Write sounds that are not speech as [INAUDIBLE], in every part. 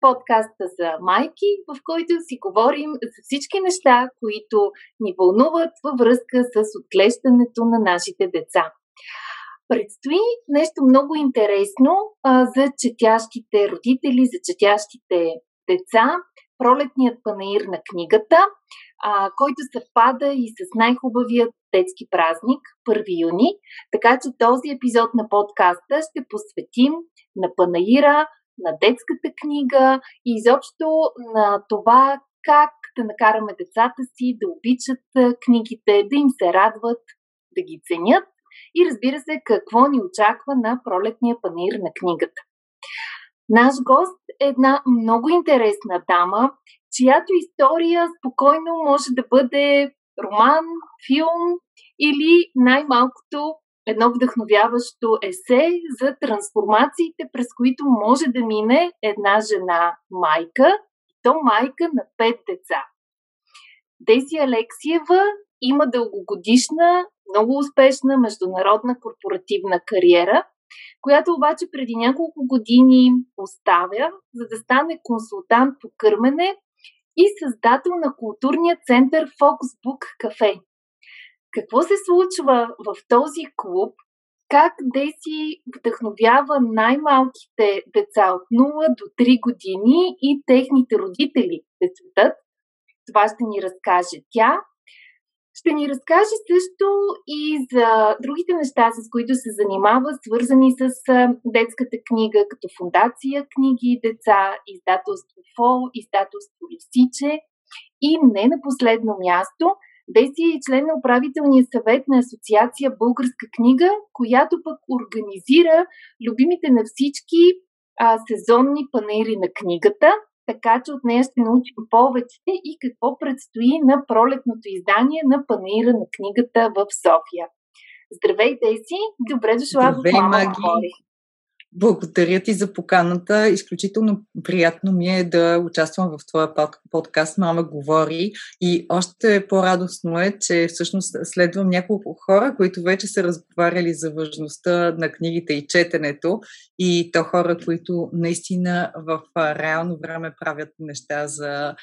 подкаста за майки, в който си говорим за всички неща, които ни вълнуват във връзка с отглеждането на нашите деца. Предстои нещо много интересно а, за четящите родители, за четящите деца, пролетният панаир на книгата, а, който съвпада и с най-хубавият детски празник, 1 юни. Така че този епизод на подкаста ще посветим на панаира, на детската книга и изобщо на това как да накараме децата си да обичат книгите, да им се радват, да ги ценят и разбира се какво ни очаква на пролетния панир на книгата. Наш гост е една много интересна дама, чиято история спокойно може да бъде роман, филм или най-малкото едно вдъхновяващо есе за трансформациите, през които може да мине една жена майка, и то майка на пет деца. Деси Алексиева има дългогодишна, много успешна международна корпоративна кариера, която обаче преди няколко години оставя, за да стане консултант по кърмене и създател на културния център Foxbook Cafe. Какво се случва в този клуб? Как Деси вдъхновява най-малките деца от 0 до 3 години и техните родители да четат? Това ще ни разкаже тя. Ще ни разкаже също и за другите неща, с които се занимава, свързани с детската книга, като фундация Книги и деца, издателство ФО, издателство Лисиче и не на последно място – Деси е член на управителния съвет на Асоциация Българска книга, която пък организира любимите на всички а, сезонни панери на книгата, така че от нея ще научим повече и какво предстои на пролетното издание на панера на книгата в София. Здравей, Деси! Добре дошла Здравей, в Мама Маги. Благодаря ти за поканата. Изключително приятно ми е да участвам в твоя подкаст Мама говори. И още по-радостно е, че всъщност следвам няколко хора, които вече са разговаряли за важността на книгите и четенето. И то хора, които наистина в реално време правят неща за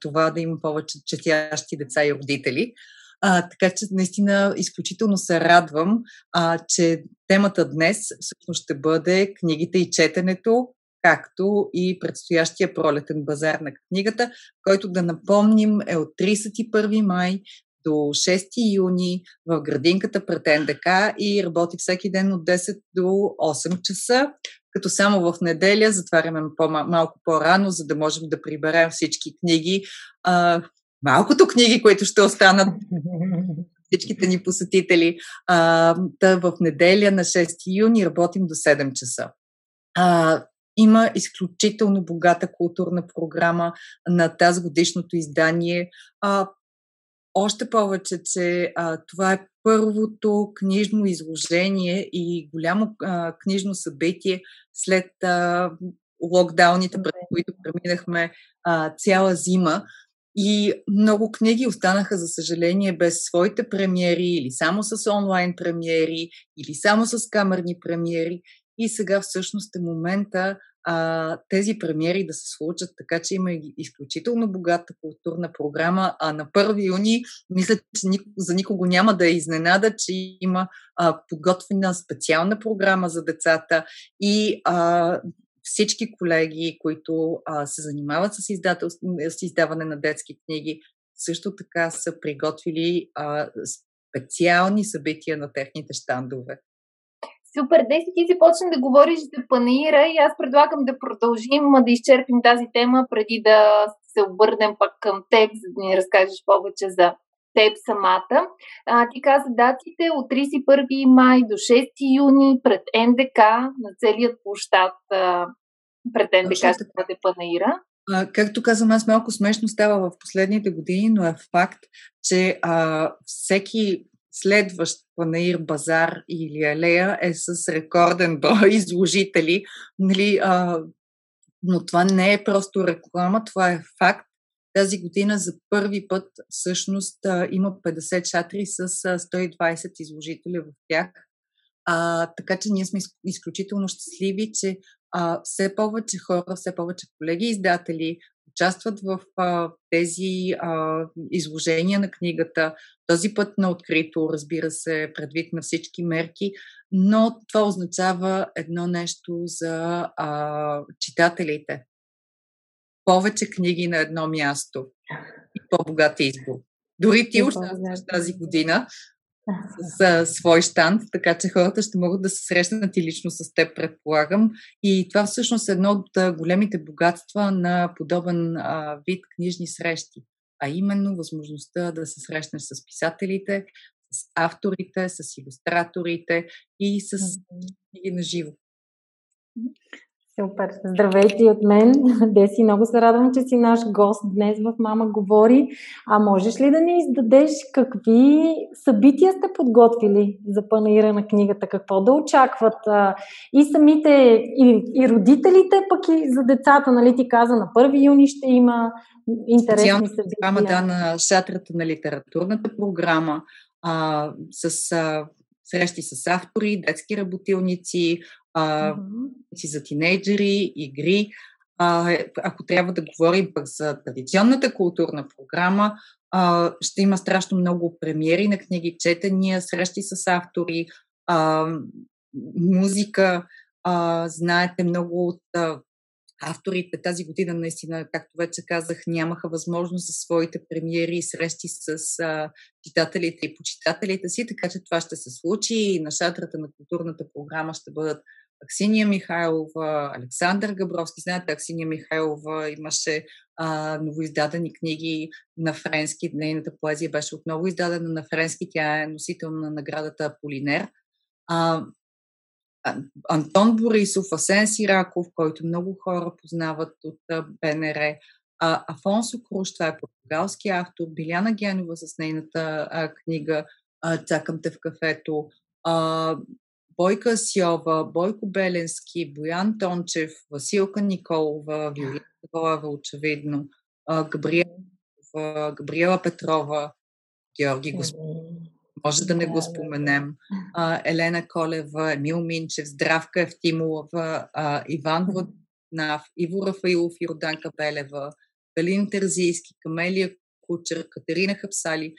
това да има повече четящи деца и родители. А, така че наистина изключително се радвам, а, че темата днес всъщност ще бъде книгите и четенето, както и предстоящия пролетен базар на книгата, който да напомним е от 31 май до 6 юни в градинката пред НДК и работи всеки ден от 10 до 8 часа, като само в неделя затваряме по-малко по-рано, за да можем да приберем всички книги, а, малкото книги, които ще останат всичките ни посетители. А, да, в неделя на 6 юни работим до 7 часа. А, има изключително богата културна програма на тази годишното издание. А, още повече, че а, това е първото книжно изложение и голямо а, книжно събитие след а, локдауните, пред които преминахме а, цяла зима. И много книги останаха, за съжаление, без своите премиери или само с онлайн премиери, или само с камерни премиери. И сега всъщност е момента а, тези премиери да се случат, така че има изключително богата културна програма. А на 1 юни, мисля, че за никого няма да е изненада, че има а, подготвена специална програма за децата и а, всички колеги, които а, се занимават с, с издаване на детски книги, също така са приготвили а, специални събития на техните щандове. Супер, Деси, ти започна да говориш за панаира и аз предлагам да продължим да изчерпим тази тема преди да се обърнем пък към теб, за да ни разкажеш повече за теб самата. А, ти каза датите от 31 май до 6 юни пред НДК на целият площад пред НДК ще бъде панаира. А, както казвам, аз малко смешно става в последните години, но е факт, че а, всеки следващ панаир, базар или алея е с рекорден брой [LAUGHS] изложители. Нали, а, но това не е просто реклама, това е факт. Тази година за първи път всъщност има 50 шатри с 120 изложители в тях. А, така че ние сме изключително щастливи, че а, все повече хора, все повече колеги издатели участват в а, тези а, изложения на книгата. Този път на открито, разбира се, предвид на всички мерки, но това означава едно нещо за а, читателите. Повече книги на едно място и по-богат избор. Дори ти участваш тази година с свой штант, така че хората ще могат да се срещнат и лично с теб, предполагам. И това всъщност е едно от големите богатства на подобен а, вид книжни срещи, а именно възможността да се срещнеш с писателите, с авторите, с иллюстраторите и с книги на живо. Супер! Здравейте от мен. [LAUGHS] Деси, много се радвам, че си наш гост днес в Мама говори. А можеш ли да ни издадеш какви събития сте подготвили за панаира на книгата? Какво да очакват и самите, и, и родителите, пък и за децата, нали ти каза, на 1 юни ще има интересни събития. Програма, да, на шатрата на литературната програма, а, с а, срещи с автори, детски работилници, а, mm-hmm. за тинейджери, игри. А, ако трябва да говорим пък за традиционната културна програма, а, ще има страшно много премиери на книги, четения, срещи с автори, а, музика. А, знаете, много от а, авторите тази година наистина, както вече казах, нямаха възможност за своите премиери и срещи с а, читателите и почитателите си, така че това ще се случи и на шатрата на културната програма ще бъдат Аксиния Михайлова, Александър Габровски. Знаете, Аксиния Михайлова имаше а, новоиздадени книги на френски. Нейната поезия беше отново издадена на френски. Тя е носител на наградата Полинер. А, Антон Борисов, Асен Сираков, който много хора познават от БНР, а, Афонсо Круш, това е португалски автор, Биляна Генова с нейната а, книга а, Чакам те в кафето, а, Бойка Сиова, Бойко Беленски, Боян Тончев, Василка Николова, Виолина Воева, очевидно, Габриела, Габриела Петрова, Георги Господин. Може да не го споменем. Елена Колева, Емил Минчев, Здравка Евтимова, Иван Воднав, Иво Рафаилов и Роданка Белева, Галин Терзийски, Камелия Кучер, Катерина Хапсали,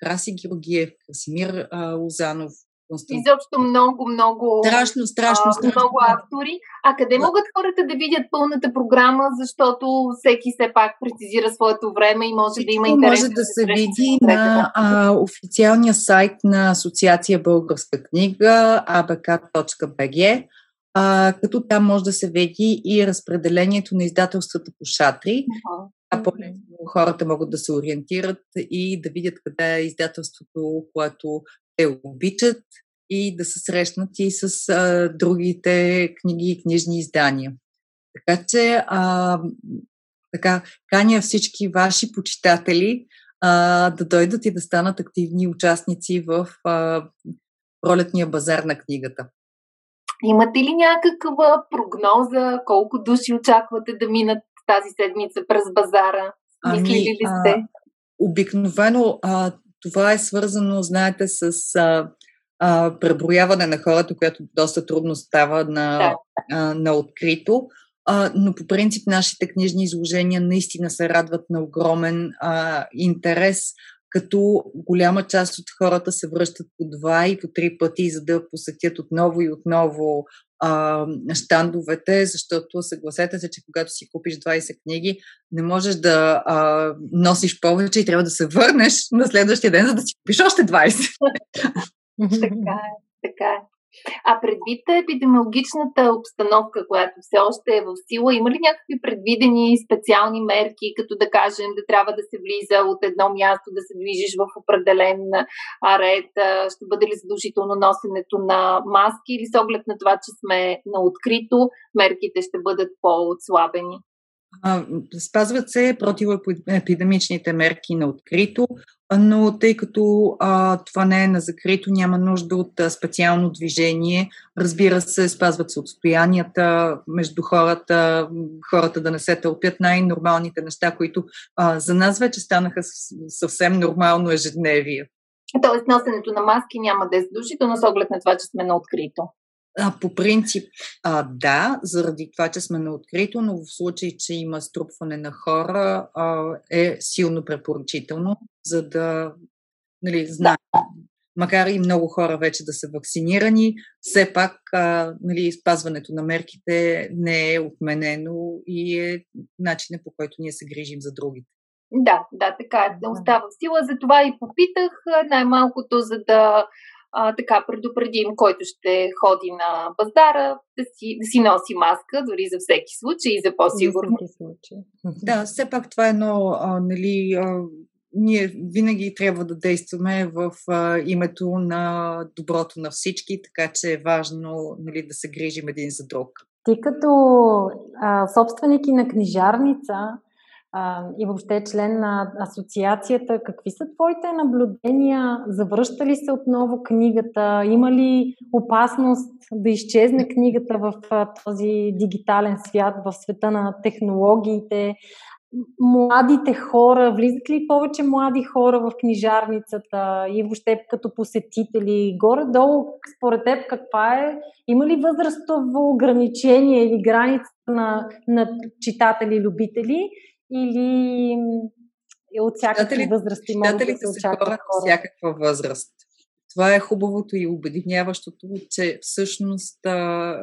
Краси Георгиев, Красимир Лозанов, Константин. Изобщо много, много. Страшно, страшно, страшно. Много автори. А къде могат хората да видят пълната програма, защото всеки все пак прецизира своето време и може Всичко да има интерес. Може да, се види на а, официалния сайт на Асоциация Българска книга abk.bg. А, като там може да се види и разпределението на издателствата по шатри. Uh-huh. А по-лесно хората могат да се ориентират и да видят къде е издателството, което те обичат и да се срещнат и с а, другите книги и книжни издания. Така че, а, така, каня всички ваши почитатели а, да дойдат и да станат активни участници в а, пролетния базар на книгата. Имате ли някаква прогноза колко души очаквате да минат тази седмица през базара? Мислили ами, ли сте? А, обикновено а, това е свързано, знаете, с а, а, преброяване на хората, което доста трудно става на, да. а, на открито. А, но по принцип нашите книжни изложения наистина се радват на огромен а, интерес, като голяма част от хората се връщат по два и по три пъти, за да посетят отново и отново а, щандовете, защото съгласете се, че когато си купиш 20 книги, не можеш да а, носиш повече и трябва да се върнеш на следващия ден, за да си купиш още 20. Така е, така е. А предвид епидемиологичната обстановка, която все още е в сила, има ли някакви предвидени специални мерки, като да кажем да трябва да се влиза от едно място, да се движиш в определен ред? Ще бъде ли задължително носенето на маски или с оглед на това, че сме на открито, мерките ще бъдат по-отслабени? Спазват се противоепидемичните мерки на открито, но тъй като а, това не е на закрито, няма нужда от а, специално движение. Разбира се, спазват се отстоянията между хората, хората да не се тълпят най-нормалните неща, които а, за нас вече станаха съвсем нормално ежедневие. Тоест, носенето на маски няма да е задължително с оглед на това, че сме на открито. А, по принцип, а, да, заради това, че сме на открито, но в случай, че има струпване на хора, а, е силно препоръчително, за да нали, знаем. Да. Макар и много хора вече да са вакцинирани, все пак а, нали, спазването на мерките не е отменено и е начинът по който ние се грижим за другите. Да, да, така е. Да остава в сила. Затова и попитах най-малкото, за да а, така предупредим, който ще ходи на пазара, да си, да си носи маска, дори за всеки случай и за по-сигурно. Да, все пак това е едно, а, нали, а, ние винаги трябва да действаме в а, името на доброто на всички, така че е важно нали, да се грижим един за друг. Ти като а, собственик и на книжарница, и въобще член на асоциацията. Какви са твоите наблюдения? Завръща ли се отново книгата? Има ли опасност да изчезне книгата в този дигитален свят, в света на технологиите? Младите хора, влизат ли повече млади хора в книжарницата и въобще като посетители? Горе-долу, според теб, каква е? Има ли възрастово ограничение или граница на, на читатели-любители? Или е от всякакви възрасти могат да се очакват хора. хора. всякаква възраст. Това е хубавото и обединяващото, че всъщност а,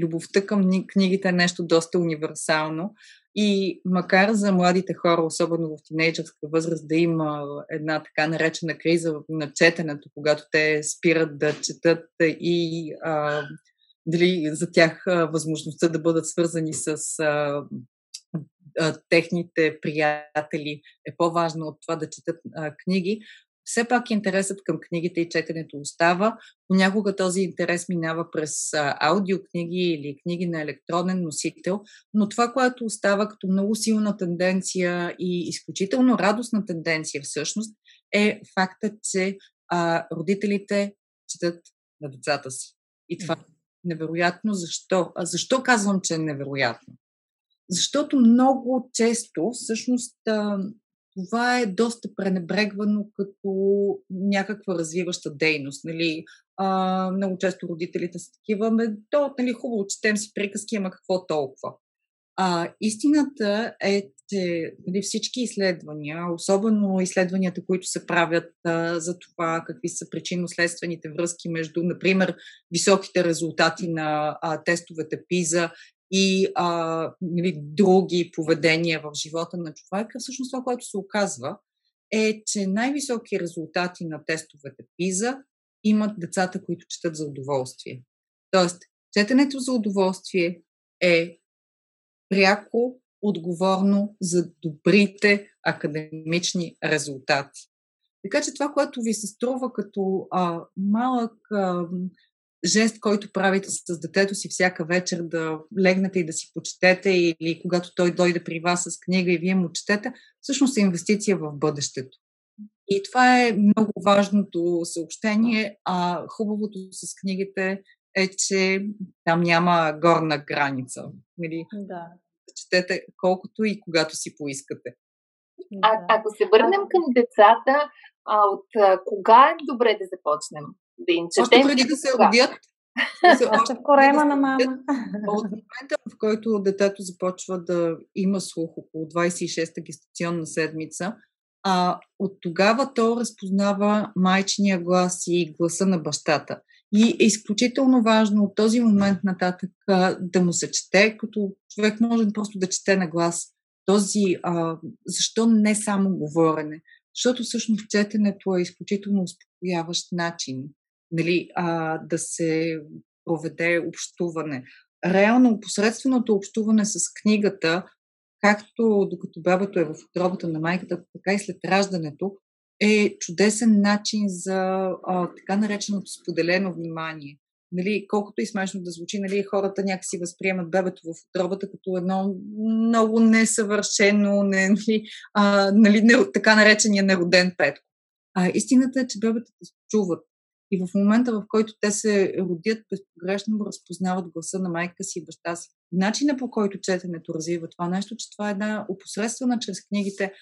любовта към книгите е нещо доста универсално. И макар за младите хора, особено в тинейджърска възраст, да има една така наречена криза на четенето, когато те спират да четат и а, дали за тях а, възможността да бъдат свързани с а, а, техните приятели е по-важно от това да четат а, книги, все пак интересът към книгите и четенето остава. Понякога този интерес минава през а, аудиокниги или книги на електронен носител, но това, което остава като много силна тенденция и изключително радостна тенденция всъщност, е факта, че а, родителите четат на децата си. И това е невероятно. Защо? А защо казвам, че е невероятно? Защото много често, всъщност, това е доста пренебрегвано като някаква развиваща дейност. Нали? А, много често родителите са такива, ме, то, нали, хубаво, четем си приказки, ама какво толкова? А, истината е, че нали, всички изследвания, особено изследванията, които се правят а, за това какви са причинно-следствените връзки между, например, високите резултати на а, тестовете ПИЗа и а, нали, други поведения в живота на човека, всъщност това, което се оказва, е, че най-високи резултати на тестовете ПИЗа имат децата, които четат за удоволствие. Тоест, четенето за удоволствие е пряко отговорно за добрите академични резултати. Така че това, което ви се струва като а, малък а, жест, който правите с детето си всяка вечер, да легнете и да си почетете или когато той дойде при вас с книга и вие му четете, всъщност е инвестиция в бъдещето. И това е много важното съобщение, а хубавото с книгите е, че там няма горна граница. Нали? Да. Четете колкото и когато си поискате. А, ако се върнем към децата, а от а, кога е добре да започнем? Да им четем. Още преди да се родят. [LAUGHS] Още в корема на мама. От момента, в който детето започва да има слух около 26-та гестационна седмица, а от тогава то разпознава майчиния глас и гласа на бащата. И е изключително важно от този момент нататък да му се чете, като човек може просто да чете на глас. Този, а, защо не само говорене? Защото всъщност четенето е изключително успокояващ начин нали, а, да се проведе общуване. Реално, посредственото общуване с книгата, както докато бебето е в отробата на майката, така и след раждането, е чудесен начин за а, така нареченото споделено внимание. нали, колкото и смешно да звучи, нали, хората някакси възприемат бебето в отробата като едно много несъвършено, не, нали, а, нали, не, така наречения нероден петко. А истината е, че бебетата чуват. И в момента, в който те се родят, безпогрешно разпознават гласа на майка си и баща си. Начина по който четенето развива това нещо, че това е една опосредствена чрез книгите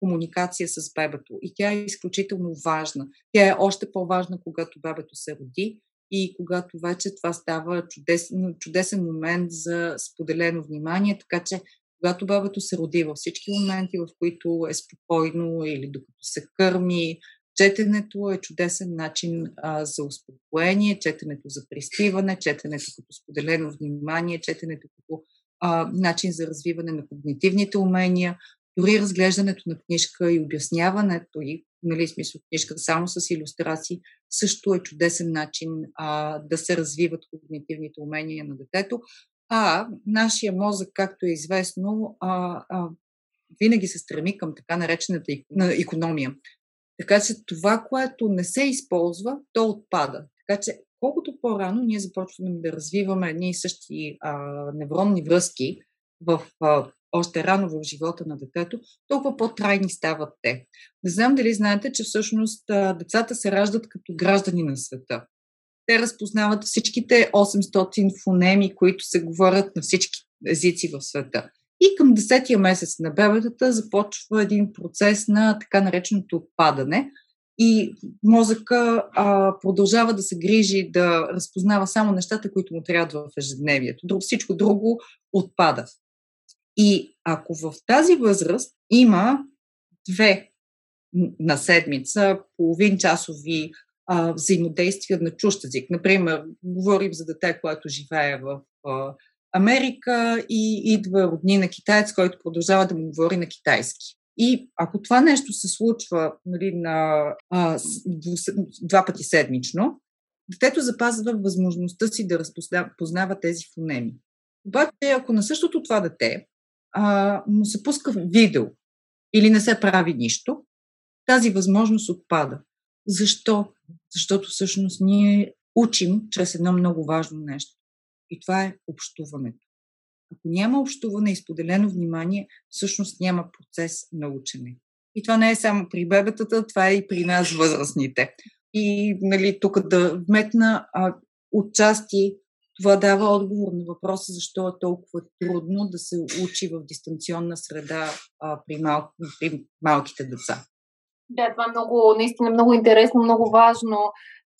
комуникация с бебето. И тя е изключително важна. Тя е още по-важна, когато бебето се роди и когато вече това става чудесен, чудесен момент за споделено внимание, така че когато бебето се роди във всички моменти, в които е спокойно или докато се кърми, четенето е чудесен начин а, за успокоение, четенето за приспиване, четенето като споделено внимание, четенето като а, начин за развиване на когнитивните умения, дори разглеждането на книжка и обясняването и, нали, смисъл книжка само с иллюстрации, също е чудесен начин а, да се развиват когнитивните умения на детето. А нашия мозък, както е известно, а, а, винаги се стреми към така наречената економия. Така че това, което не се използва, то отпада. Така че колкото по-рано ние започваме да развиваме едни и същи а, невронни връзки в а, още рано в живота на детето, толкова по-трайни стават те. Не знам дали знаете, че всъщност децата се раждат като граждани на света. Те разпознават всичките 800 фонеми, които се говорят на всички езици в света. И към 10-я месец на бебетата започва един процес на така нареченото отпадане. И мозъка а, продължава да се грижи да разпознава само нещата, които му трябва в ежедневието. Друг, всичко друго отпада. И ако в тази възраст има две на седмица, половин часови а, взаимодействия на чужд език. Например, говорим за дете, което живее в а, Америка и идва роднина китаец, който продължава да му говори на китайски. И ако това нещо се случва нали, на а, два пъти седмично, детето запазва възможността си да разпознава тези фонеми. Обаче, ако на същото това дете а, му се пуска видео или не се прави нищо, тази възможност отпада. Защо? Защото всъщност ние учим чрез едно много важно нещо. И това е общуването. Ако няма общуване и споделено внимание, всъщност няма процес на учене. И това не е само при бебетата, това е и при нас възрастните. И нали, тук да вметна а, отчасти това дава отговор на въпроса защо е толкова трудно да се учи в дистанционна среда а, при, мал, при малките деца. Да, това е много, наистина много интересно, много важно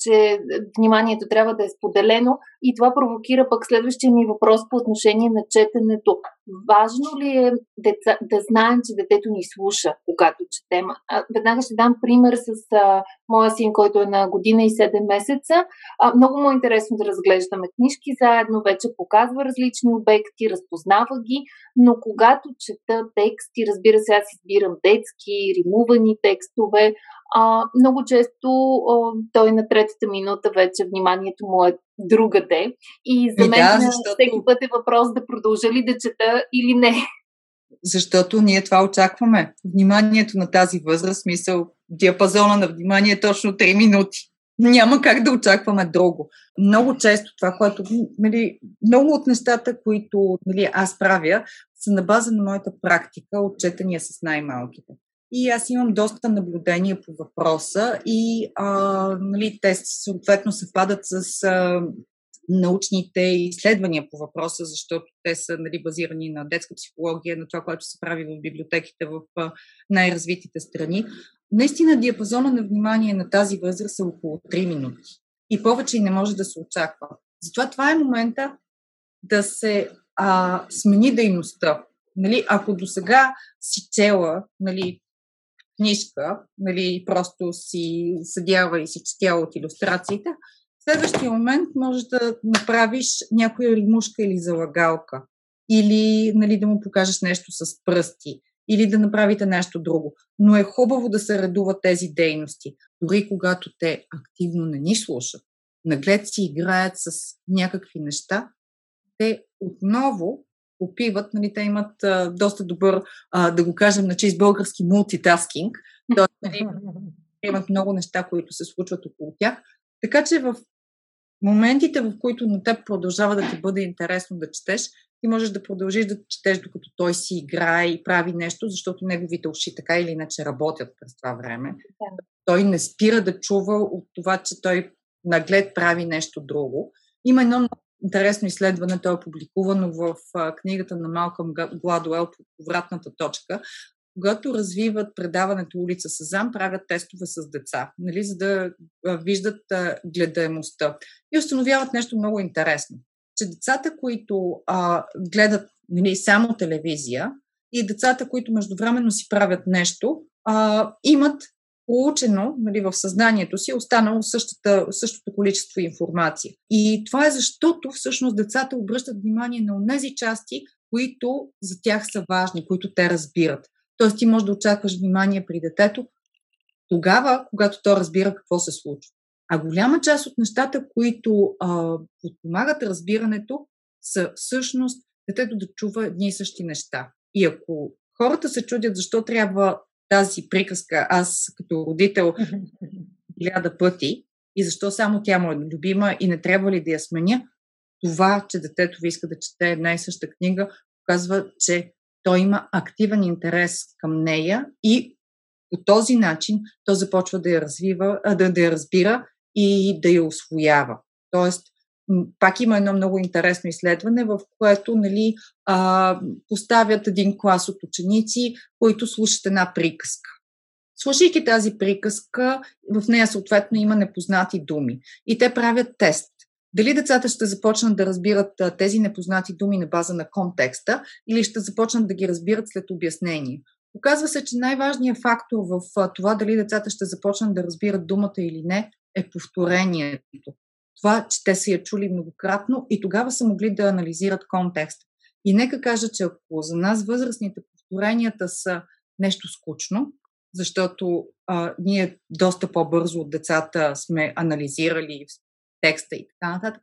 че вниманието трябва да е споделено и това провокира пък следващия ми въпрос по отношение на четенето. Важно ли е деца, да знаем, че детето ни слуша, когато четем? Веднага ще дам пример с моя син, който е на година и 7 месеца. А, много му е интересно да разглеждаме книжки заедно, вече показва различни обекти, разпознава ги, но когато чета тексти, разбира се, аз избирам детски, римувани текстове, а, много често а, той на третата минута вече вниманието му е другаде. И за мен да, защото... всеки път е въпрос да продължа ли да чета или не. Защото ние това очакваме. Вниманието на тази възраст, смисъл, диапазона на внимание е точно 3 минути. Няма как да очакваме друго. Много често това, което, нали, много от нещата, които нали, аз правя, са на база на моята практика от четения с най-малките. И аз имам доста наблюдения по въпроса и а, нали, те съответно съвпадат с а, научните изследвания по въпроса, защото те са нали, базирани на детска психология, на това, което се прави в библиотеките в най-развитите страни. Наистина диапазона на внимание на тази възраст е около 3 минути. И повече и не може да се очаква. Затова това е момента да се а, смени дейността. Нали, ако до сега си чела нали, книжка, нали, просто си съдява и си четяла от иллюстрациите, следващия момент можеш да направиш някоя римушка или залагалка, или нали, да му покажеш нещо с пръсти, или да направите нещо друго. Но е хубаво да се редуват тези дейности, дори когато те активно не ни слушат. Наглед си играят с някакви неща, те отново опиват, нали, те имат а, доста добър, а, да го кажем на чист български, мултитаскинг, т.е. Нали, [LAUGHS] имат много неща, които се случват около тях. Така че в моментите, в които на теб продължава да ти бъде интересно да четеш, ти можеш да продължиш да четеш, докато той си играе и прави нещо, защото неговите уши така или иначе работят през това време. Да. Той не спира да чува от това, че той наглед прави нещо друго. Има едно много интересно изследване, то е публикувано в книгата на Малкъм Гладуел по повратната точка, когато развиват предаването Улица Сезам, правят тестове с деца, нали, за да виждат гледаемостта. И установяват нещо много интересно, че децата, които а, гледат нали, само телевизия и децата, които междувременно си правят нещо, а, имат получено нали, в съзнанието си, останало същата, същото количество информация. И това е защото всъщност децата обръщат внимание на тези части, които за тях са важни, които те разбират. Тоест ти можеш да очакваш внимание при детето тогава, когато то разбира какво се случва. А голяма част от нещата, които а, подпомагат разбирането, са всъщност детето да чува едни и същи неща. И ако хората се чудят защо трябва тази приказка, аз като родител [LAUGHS] хиляда пъти и защо само тя му е любима и не трябва ли да я сменя, това, че детето ви иска да чете една и съща книга, показва, че той има активен интерес към нея и по този начин то започва да я развива, да, да я разбира и да я освоява. Тоест, пак има едно много интересно изследване, в което нали, а, поставят един клас от ученици, които слушат една приказка. Слушайки тази приказка, в нея съответно има непознати думи. И те правят тест. Дали децата ще започнат да разбират тези непознати думи на база на контекста или ще започнат да ги разбират след обяснение. Оказва се, че най-важният фактор в това дали децата ще започнат да разбират думата или не е повторението. Това, че те са я чули многократно и тогава са могли да анализират контекста. И нека кажа, че ако за нас възрастните повторенията са нещо скучно, защото а, ние доста по-бързо от децата сме анализирали текста и така нататък.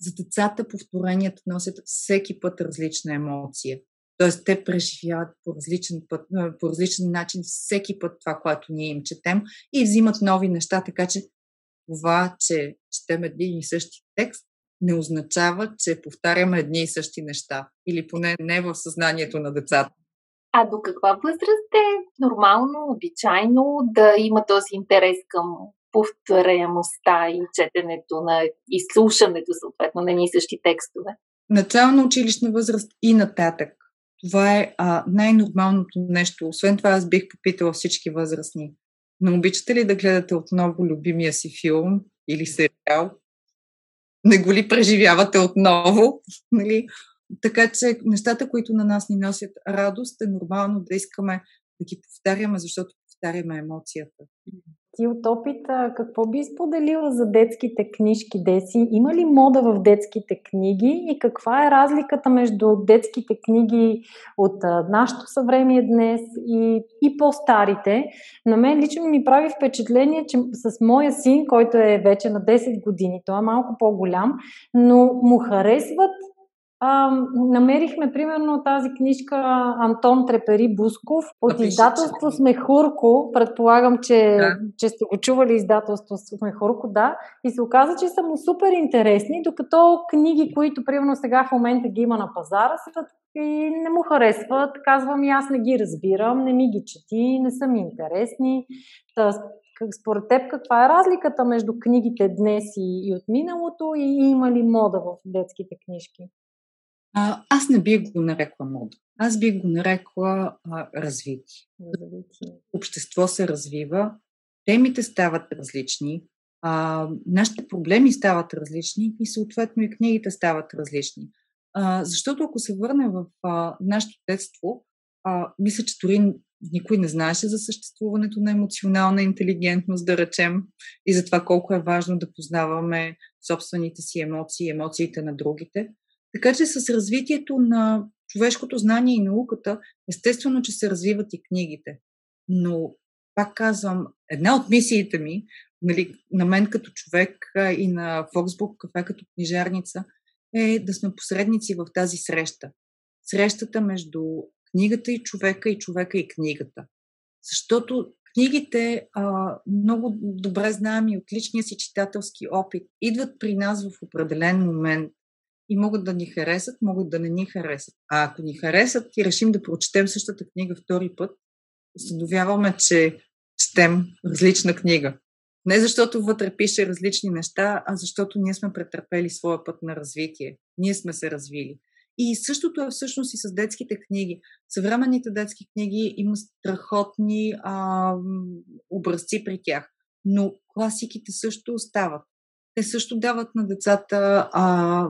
За децата повторенията носят всеки път различна емоция. Тоест, те преживяват по различен, път, по различен начин всеки път това, което ние им четем и взимат нови неща, така че това, че четем един и същи текст, не означава, че повтаряме едни и същи неща. Или поне не в съзнанието на децата. А до каква възраст е нормално, обичайно да има този интерес към повторяемостта и четенето на изслушането, съответно, на ни същи текстове? Начална училищна възраст и нататък. Това е а, най-нормалното нещо. Освен това, аз бих попитала всички възрастни. Не обичате ли да гледате отново любимия си филм или сериал? Не го ли преживявате отново? [LAUGHS] нали? Така че нещата, които на нас ни носят радост, е нормално да искаме да ги повтаряме, защото повтаряме емоцията. Ти от опит, какво би споделила за детските книжки, Деси? Има ли мода в детските книги и каква е разликата между детските книги от нашето съвремие днес и, и по-старите? На мен лично ми прави впечатление, че с моя син, който е вече на 10 години, той е малко по-голям, но му харесват а, намерихме примерно тази книжка Антон Трепери Бусков от издателство Смехурко. Предполагам, че, да. че сте го чували издателство Смехурко, да. И се оказа, че са му супер интересни, докато книги, които примерно сега в момента ги има на пазара, са и не му харесват. Казвам и аз не ги разбирам, не ми ги чети, не са ми интересни. Та, според теб каква е разликата между книгите днес и, и от миналото и има ли мода в детските книжки? А, аз не бих го нарекла мода. Аз бих го нарекла а, развитие. развитие. Общество се развива, темите стават различни, а, нашите проблеми стават различни и съответно и книгите стават различни. А, защото ако се върнем в а, нашето детство, а, мисля, че дори никой не знаеше за съществуването на емоционална интелигентност, да речем, и за това колко е важно да познаваме собствените си емоции, емоциите на другите. Така че с развитието на човешкото знание и науката, естествено, че се развиват и книгите. Но, пак казвам, една от мисиите ми, нали, на мен като човек и на Фоксбук кафе като книжарница, е да сме посредници в тази среща. Срещата между книгата и човека и човека и книгата. Защото книгите, а, много добре знаем и от личния си читателски опит, идват при нас в определен момент и могат да ни харесат, могат да не ни харесат. А ако ни харесат и решим да прочетем същата книга втори път, установяваме, че четем различна книга. Не защото вътре пише различни неща, а защото ние сме претърпели своя път на развитие. Ние сме се развили. И същото е всъщност и с детските книги. Съвременните детски книги има страхотни а, образци при тях, но класиките също остават. Те също дават на децата а,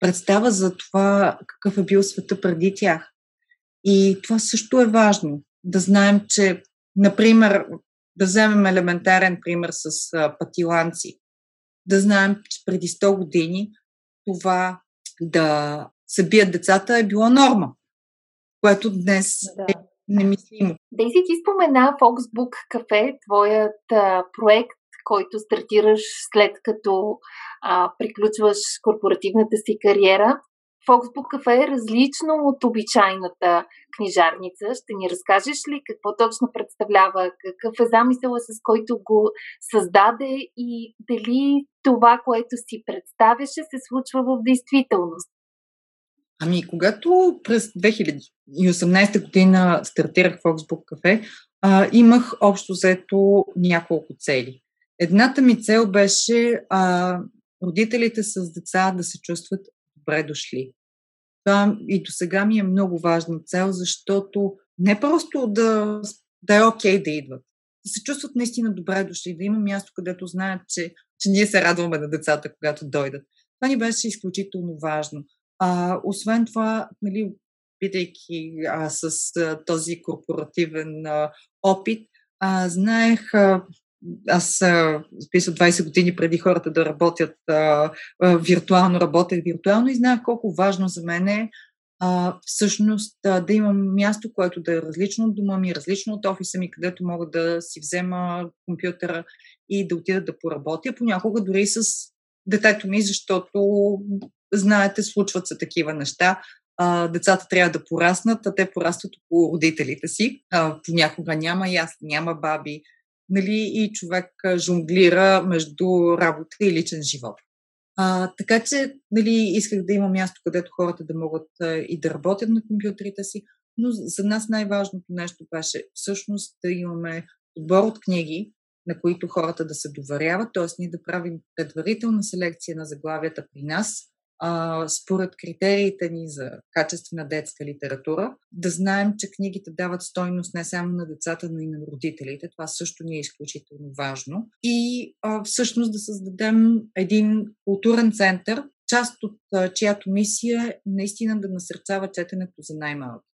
представа за това какъв е бил света преди тях. И това също е важно. Да знаем, че, например, да вземем елементарен пример с а, патиланци. Да знаем, че преди 100 години това да се бият децата е било норма, което днес да. е немислимо. Дейзи, ти спомена Foxbook Cafe, твоят а, проект, който стартираш след като а, приключваш корпоративната си кариера. Foxbook Cafe е различно от обичайната книжарница. Ще ни разкажеш ли какво точно представлява, какъв е замисъла, с който го създаде и дали това, което си представяше, се случва в действителност? Ами, когато през 2018 година стартирах Cafe, а, имах общо взето няколко цели. Едната ми цел беше а, родителите с деца да се чувстват добре дошли. Това и до сега ми е много важна цел, защото не просто да, да е окей okay да идват, да се чувстват наистина добре дошли, да има място, където знаят, че, че ние се радваме на децата, когато дойдат. Това ни беше изключително важно. А, освен това, нали, бидейки а, с а, този корпоративен а, опит, а, знаех, а, аз а, 20 години преди хората да работят а, а, виртуално, работех виртуално и знаех колко важно за мен е а, всъщност а, да имам място, което да е различно от дома ми, различно от офиса ми, където мога да си взема компютъра и да отида да поработя, понякога дори с детето ми, защото знаете, случват се такива неща. А, децата трябва да пораснат, а те порастват около родителите си. А, понякога няма ясли, няма баби. Нали, и човек жонглира между работа и личен живот. А, така че нали, исках да има място, където хората да могат а, и да работят на компютрите си, но за нас най-важното нещо беше всъщност да имаме отбор от книги, на които хората да се доверяват, т.е. ние да правим предварителна селекция на заглавията при нас, а, според критериите ни за качествена детска литература, да знаем, че книгите дават стойност не само на децата, но и на родителите. Това също ни е изключително важно. И а, всъщност да създадем един културен център, част от а, чиято мисия е наистина да насърчава четенето за най-малки.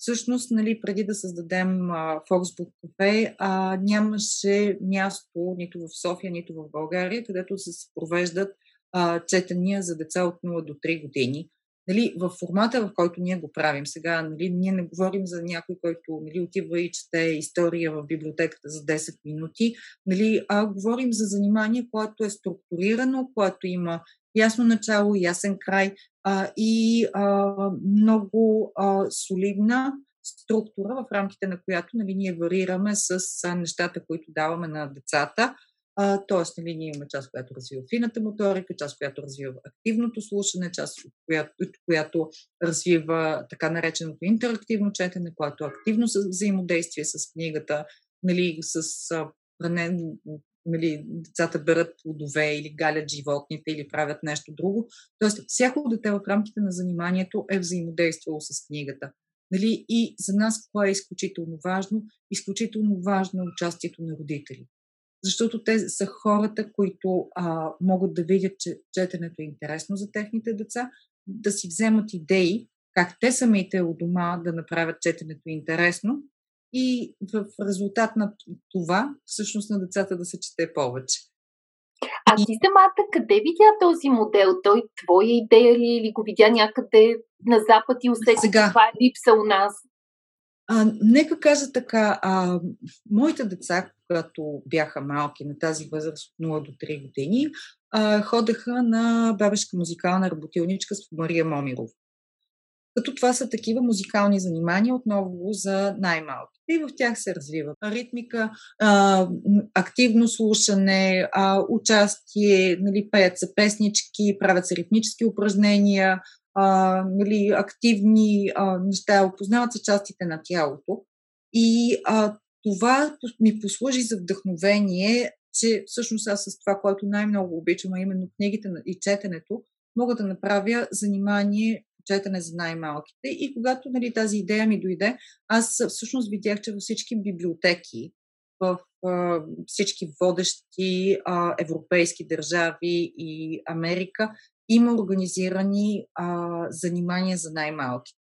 Всъщност, нали, преди да създадем а, Foxbook Cafe, а, нямаше място нито в София, нито в България, където се провеждат а, четения за деца от 0 до 3 години. Нали, в формата, в който ние го правим сега, нали, ние не говорим за някой, който нали, отива и чете история в библиотеката за 10 минути, нали, а говорим за занимание, което е структурирано, което има ясно начало, ясен край а, и а, много а, солидна структура, в рамките на която нали, ние варираме с нещата, които даваме на децата, тоест, нали, ние имаме част, която развива фината моторика, част, която развива активното слушане, част, която, която развива така нареченото интерактивно четене, което активно взаимодействие с книгата, нали, с пране, нали, децата берат плодове или галят животните или правят нещо друго. Тоест, всяко дете в рамките на заниманието е взаимодействало с книгата. Нали? И за нас кое е изключително важно? Изключително важно е участието на родители защото те са хората, които а, могат да видят, че четенето е интересно за техните деца, да си вземат идеи как те самите у дома да направят четенето интересно и в резултат на това всъщност на децата да се чете повече. А ти самата къде видя този модел? Той твоя идея ли или го видя някъде на Запад и усети Сега... това е липса у нас? А, нека кажа така, а, моите деца, когато бяха малки на тази възраст от 0 до 3 години, а, ходеха на бабешка музикална работилничка с Мария Момирова. като това са такива музикални занимания, отново за най-малки. И в тях се развива ритмика, а, активно слушане, а, участие, нали, пеят се песнички, правят се ритмически упражнения, а, нали, активни а, неща, опознават се частите на тялото. И а, това ми послужи за вдъхновение, че всъщност аз с това, което най-много обичам, а именно книгите и четенето, мога да направя занимание четене за най-малките. И когато нали, тази идея ми дойде, аз всъщност видях, че във всички библиотеки, в а, всички водещи а, европейски държави и Америка има организирани а, занимания за най-малките.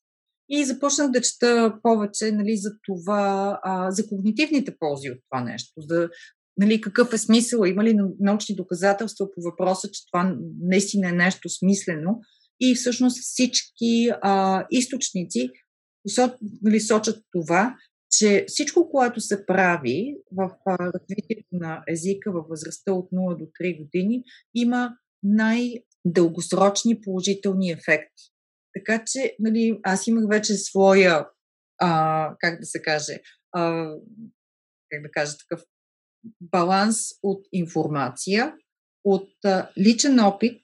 И започнах да чета повече нали, за това, а, за когнитивните ползи от това нещо, за нали, какъв е смисъл, има ли научни доказателства по въпроса, че това наистина е нещо смислено. И всъщност всички а, източници нали, сочат това, че всичко, което се прави в развитието на езика във възрастта от 0 до 3 години, има най-дългосрочни положителни ефекти. Така че, нали, аз имах вече своя, а, как да се каже, а, как да кажа, такъв баланс от информация, от а, личен опит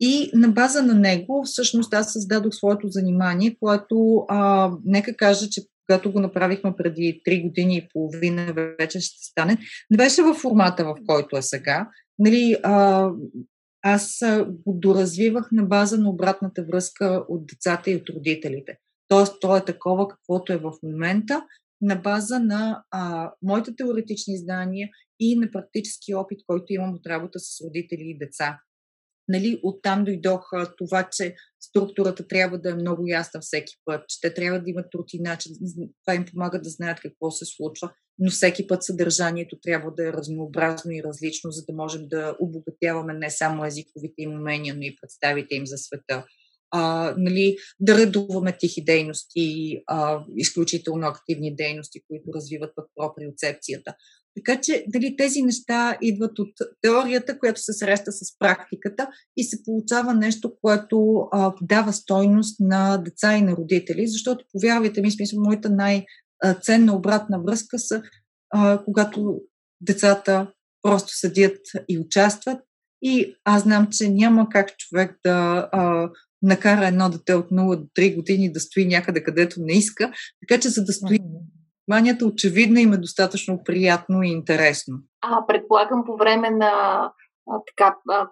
и на база на него всъщност аз създадох своето занимание, което а, нека кажа, че когато го направихме преди 3 години и половина, вече ще стане, не беше в формата, в който е сега. Нали, а, аз го доразвивах на база на обратната връзка от децата и от родителите. Тоест, то е такова, каквото е в момента, на база на а, моите теоретични знания и на практически опит, който имам от работа с родители и деца. Нали, оттам дойдоха това, че структурата трябва да е много ясна всеки път, че те трябва да имат рутина, че това им помага да знаят какво се случва, но всеки път съдържанието трябва да е разнообразно и различно, за да можем да обогатяваме не само езиковите им умения, но и представите им за света. А, нали, да редуваме тихи дейности, а, изключително активни дейности, които развиват пък проприоцепцията. Така че дали тези неща идват от теорията, която се среща с практиката и се получава нещо, което а, дава стойност на деца и на родители, защото повярвайте ми, смисъл, моята най-ценна обратна връзка са, а, когато децата просто седят и участват и аз знам, че няма как човек да а, накара едно дете от 0 до 3 години да стои някъде, където не иска, така че за да стои Манията очевидно им е достатъчно приятно и интересно. А, предполагам по време на а, така, а,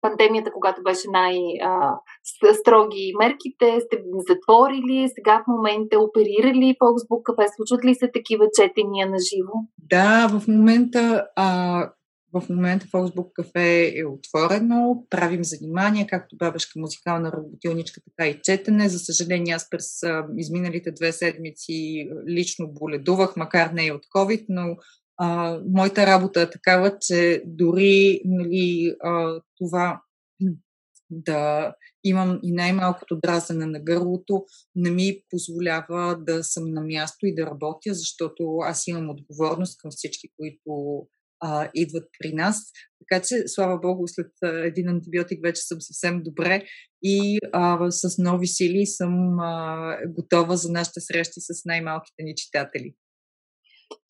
пандемията, когато беше най-строги мерките, сте затворили, сега в момента оперирали Фоксбук кафе? Случват ли се такива четения на живо? Да, в момента а, в момента Фоксбук кафе е отворено, правим занимания, както бабешка музикална работилничка, така и четене. За съжаление, аз през а, изминалите две седмици лично боледувах, макар не и от COVID, но а, моята работа е такава, че дори нали, а, това да имам и най-малкото дразене на гърлото, не ми позволява да съм на място и да работя, защото аз имам отговорност към всички, които а, идват при нас. Така че, слава Богу, след един антибиотик вече съм съвсем добре и а, с нови сили съм а, готова за нашите срещи с най-малките ни читатели.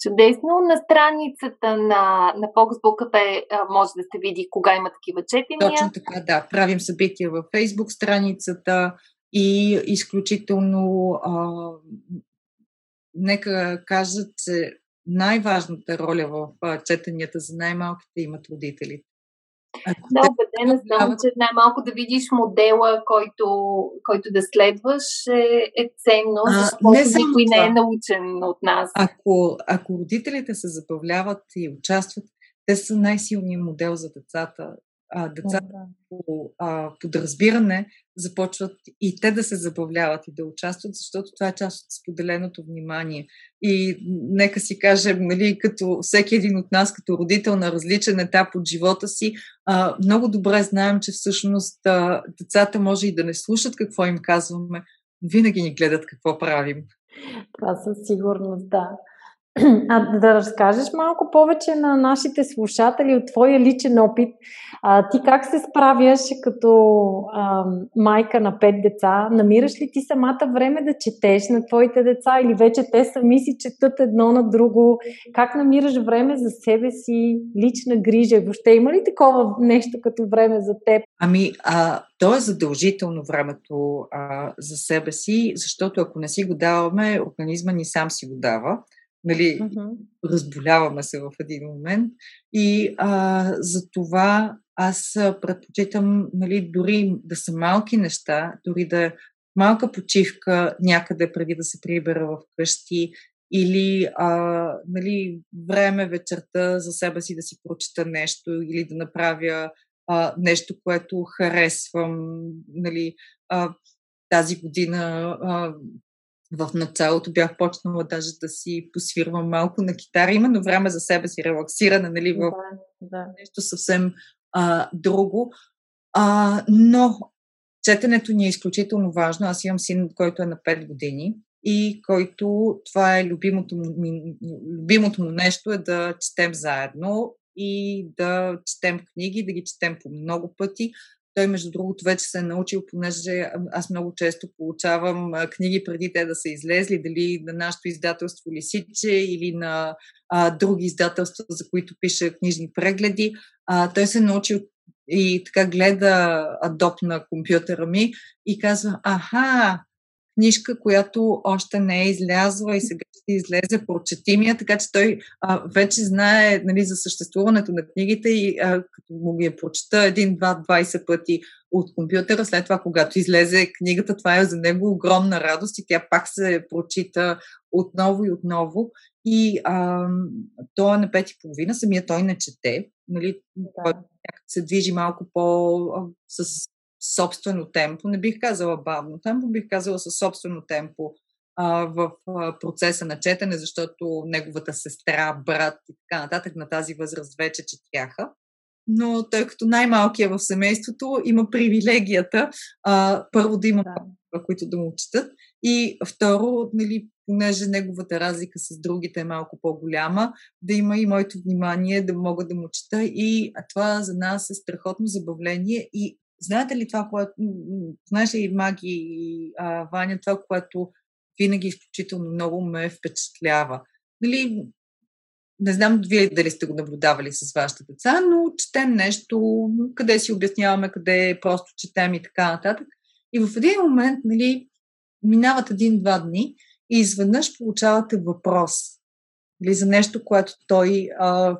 Чудесно. На страницата на, на Foxbook Cafe може да се види кога има такива четения. Точно така, да. Правим събития във Facebook страницата и изключително а, нека кажа, че най-важната роля в четенията за най-малките имат родителите. Ако да, убедена съм, че най-малко да видиш модела, който, който да следваш е, е ценно, защото не никой това. не е научен от нас. Ако, ако родителите се забавляват и участват, те са най-силният модел за децата а, децата да. по а, подразбиране започват и те да се забавляват и да участват, защото това е част от споделеното внимание. И нека си кажем, нали, като всеки един от нас, като родител на различен етап от живота си, а, много добре знаем, че всъщност а, децата може и да не слушат какво им казваме, винаги ни гледат какво правим. Това със сигурност, да. А да разкажеш малко повече на нашите слушатели от твоя личен опит. А, ти как се справяш като а, майка на пет деца? Намираш ли ти самата време да четеш на твоите деца или вече те сами си четат едно на друго? Как намираш време за себе си, лична грижа? Въобще има ли такова нещо като време за теб? Ами, а, то е задължително времето а, за себе си, защото ако не си го даваме, организма ни сам си го дава. Нали, uh-huh. Разболяваме се в един момент. И а, за това аз предпочитам нали, дори да са малки неща, дори да е малка почивка някъде преди да се прибера в къщи или а, нали, време вечерта за себе си да си прочита нещо или да направя а, нещо, което харесвам. Нали, а, тази година а, в началото бях почнала даже да си посвирвам малко на китара, именно време за себе си, релаксиране, нали, в да, да. нещо съвсем а, друго. А, но четенето ни е изключително важно. Аз имам син, който е на 5 години и който това е любимото му, любимото му нещо е да четем заедно и да четем книги, да ги четем по много пъти. Той, между другото, вече се е научил, понеже аз много често получавам книги преди те да са излезли, дали на нашето издателство Лисиче или на а, други издателства, за които пише книжни прегледи. А, той се е научил и така гледа адоп на компютъра ми и казва, аха, книжка, която още не е излязла и сега ще излезе, прочетимия, така че той а, вече знае нали, за съществуването на книгите и а, като му ги е прочета един, два, 20 пъти от компютъра, след това, когато излезе книгата, това е за него огромна радост и тя пак се прочита отново и отново. И а, той е на пет и половина, самия той не чете, нали, да. се движи малко по с собствено темпо, не бих казала бавно темпо, бих казала със собствено темпо а, в а, процеса на четене, защото неговата сестра, брат и така нататък на тази възраст вече четяха. Но тъй като най-малкият в семейството има привилегията а, първо да има да. които да му четат и второ, нали, понеже неговата разлика с другите е малко по-голяма, да има и моето внимание, да мога да му чета и това за нас е страхотно забавление и Знаете ли това, което, знаеш ли Маги и а, Ваня, това, което винаги изключително много ме впечатлява. Нали, не знам вие дали сте го наблюдавали с вашите деца, но четем нещо, къде си обясняваме, къде просто четем и така нататък. И в един момент, нали, минават един-два дни и изведнъж получавате въпрос нали, за нещо, което той а,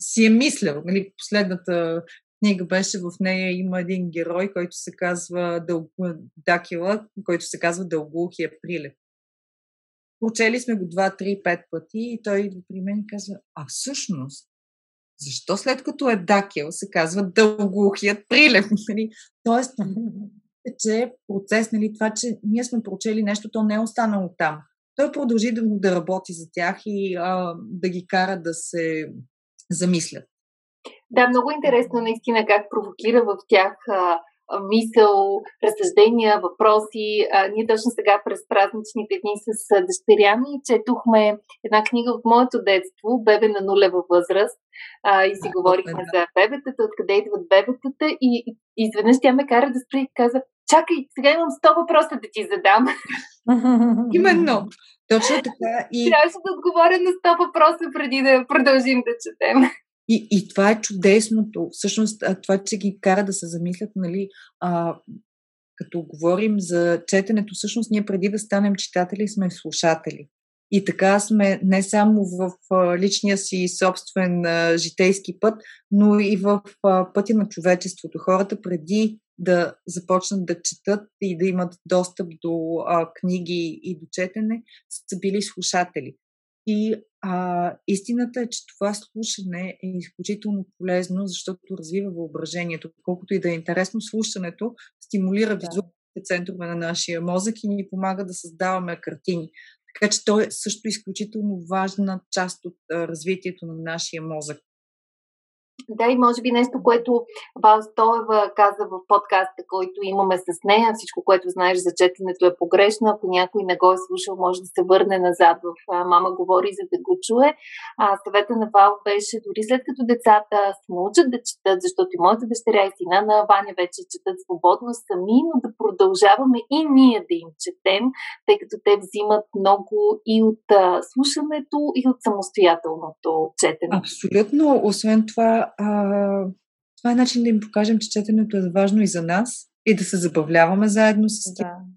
си е мислял. Нали, последната книга беше, в нея има един герой, който се казва Дъл... Дакила, който се казва Дългоухия прилеп. Прочели сме го 2, 3, 5 пъти и той при мен казва, а всъщност, защо след като е Дакил се казва Дългоухият прилеп? [LAUGHS] Нали? Тоест, че процес, нали, това, че ние сме прочели нещо, то не е останало там. Той продължи да, да работи за тях и а, да ги кара да се замислят. Да, много интересно наистина как провокира в тях а, мисъл, разсъждения, въпроси. А, ние точно сега през празничните дни с дъщеря ми четохме една книга от моето детство, Бебе на нулева възраст. А, и си а, говорихме да. за бебетата, откъде идват бебетата и, и изведнъж тя ме кара да спри и каза, чакай, сега имам 100 въпроса да ти задам. [LAUGHS] Именно. Точно така. И... Трябваше да отговоря на 100 въпроса преди да продължим да четем. И, и това е чудесното. Всъщност, това, че ги кара да се замислят, нали, а, като говорим за четенето, всъщност ние преди да станем читатели сме слушатели. И така сме не само в личния си собствен житейски път, но и в пътя на човечеството. Хората преди да започнат да четат и да имат достъп до а, книги и до четене, са били слушатели. И а, истината е, че това слушане е изключително полезно, защото развива въображението. Колкото и да е интересно, слушането стимулира да. визуалните центрове на нашия мозък и ни помага да създаваме картини. Така че то е също изключително важна част от а, развитието на нашия мозък. Да, и може би нещо, което Вал Стоева каза в подкаста, който имаме с нея. Всичко, което знаеш за четенето е погрешно. Ако някой не го е слушал, може да се върне назад в Мама говори, за да го чуе. А, съвета на Вал беше дори след като децата се научат да четат, защото и моята дъщеря и сина на Ваня вече четат свободно сами, но да продължаваме и ние да им четем, тъй като те взимат много и от слушането, и от самостоятелното четене. Абсолютно. Освен това, а, това е начин да им покажем, че четенето е важно и за нас и да се забавляваме заедно с тях. Да.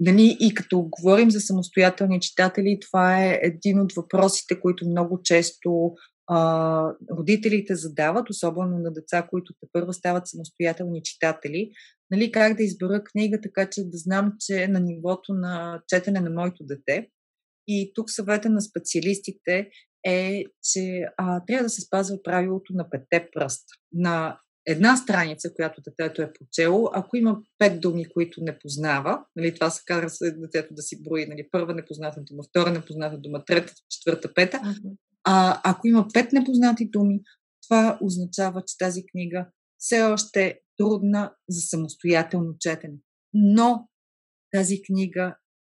Нали, и като говорим за самостоятелни читатели, това е един от въпросите, които много често а, родителите задават, особено на деца, които те първо стават самостоятелни читатели. Нали, как да избера книга, така че да знам, че е на нивото на четене на моето дете. И тук съвета на специалистите е, че а, трябва да се спазва правилото на петте пръста. На една страница, която детето е прочело, ако има пет думи, които не познава, нали, това се кара с детето да си брои, нали, първа непозната дума, втора непозната дума, трета, четвърта, пета. А, ако има пет непознати думи, това означава, че тази книга все още е трудна за самостоятелно четене. Но тази книга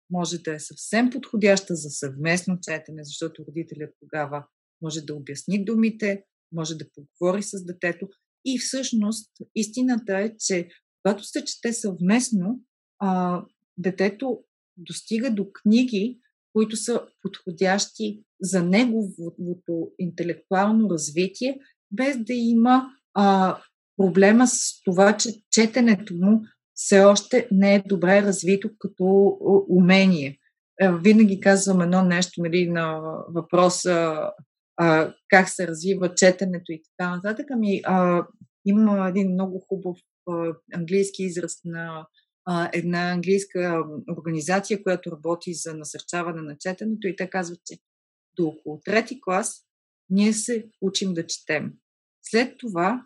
може да е съвсем подходяща за съвместно четене, защото родителят тогава може да обясни думите, може да поговори с детето. И всъщност истината е, че когато се чете съвместно, а, детето достига до книги, които са подходящи за неговото интелектуално развитие, без да има а, проблема с това, че четенето му все още не е добре развито като умение. Е, винаги казвам едно нещо нали, на въпроса а, как се развива четенето и така нататък. Ами, а, има един много хубав а, английски израз на а, една английска организация, която работи за насърчаване на четенето и те казват, че до около трети клас ние се учим да четем. След това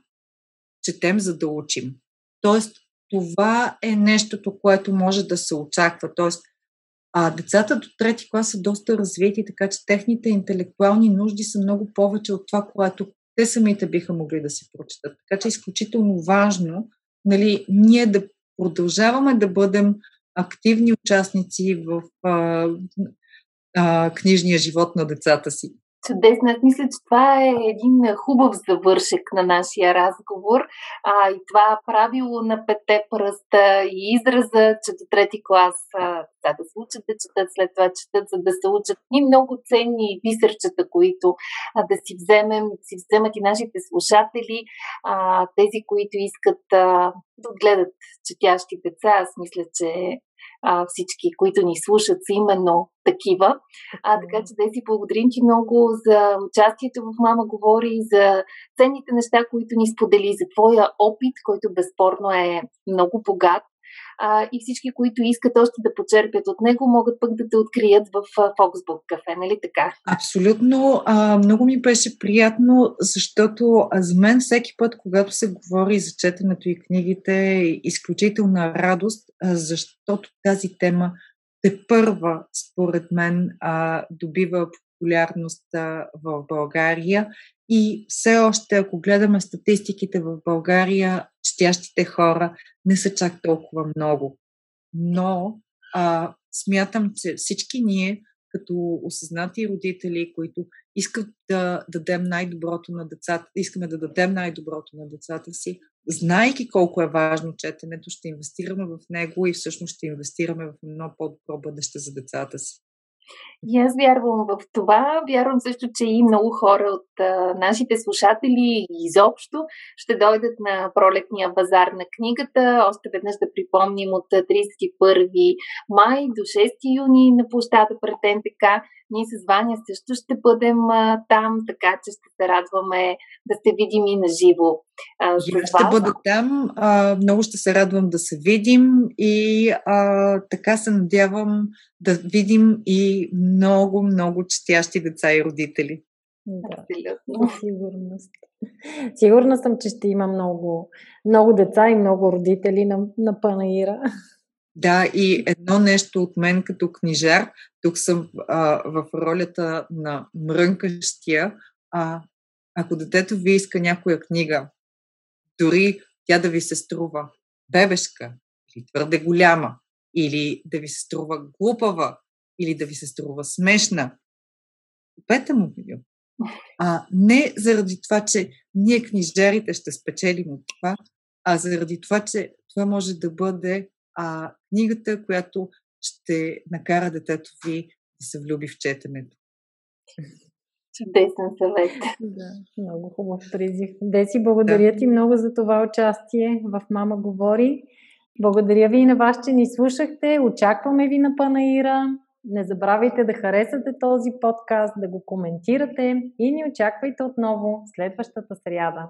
четем за да учим. Тоест, това е нещото, което може да се очаква. Тоест, а децата до трети клас са доста развити, така че техните интелектуални нужди са много повече от това, което те самите биха могли да се прочитат. Така че е изключително важно нали, ние да продължаваме да бъдем активни участници в а, а, книжния живот на децата си. Чудесно. Аз мисля, че това е един хубав завършек на нашия разговор. А, и това правило на пете пръста и израза, че до трети клас а, да се учат да четат, след това четат, за да се учат и много ценни бисерчета, които а, да си вземем, да си вземат и нашите слушатели, а, тези, които искат а, да отгледат четящи деца. Аз мисля, че а, всички, които ни слушат, са именно такива. А, така че да си благодарим ти много за участието в Мама говори, за ценните неща, които ни сподели, за твоя опит, който безспорно е много богат а, и всички, които искат още да почерпят от него, могат пък да те открият в Фоксбук кафе, нали така? Абсолютно. А, много ми беше приятно, защото за мен всеки път, когато се говори за четенето и книгите, е изключителна радост, защото тази тема те първа, според мен, а, добива популярност в България и все още, ако гледаме статистиките в България, четящите хора не са чак толкова много. Но а, смятам, че всички ние, като осъзнати родители, които искат да дадем най-доброто на децата, искаме да дадем най-доброто на децата си, знайки колко е важно четенето, ще инвестираме в него и всъщност ще инвестираме в едно по-добро бъдеще за децата си. И аз вярвам в това. Вярвам също, че и много хора от а, нашите слушатели изобщо ще дойдат на пролетния базар на книгата. Още веднъж да припомним от 31 май до 6 юни на площада пред НТК. Ние с Ваня също ще бъдем а, там, така че ще се радваме да сте видим и на живо. ще бъда там. А, много ще се радвам да се видим и а, така се надявам да видим и много, много четящи деца и родители. Да, сигурност. Сигурна съм, че ще има много, много деца и много родители на, на Панаира. Да, и едно нещо от мен като книжар, тук съм а, в ролята на мрънкащия, а, ако детето ви иска някоя книга, дори тя да ви се струва бебешка или твърде голяма, или да ви се струва глупава, или да ви се струва смешна, купете му видео. А не заради това, че ние книжарите ще спечелим от това, а заради това, че това може да бъде а, книгата, която ще накара детето ви да се влюби в четенето. Чудесен съвет. Да, много хубав призив. Деси, благодаря да. ти много за това участие в Мама говори. Благодаря ви и на вас, че ни слушахте. Очакваме ви на Панаира. Не забравяйте да харесате този подкаст, да го коментирате и ни очаквайте отново следващата сряда.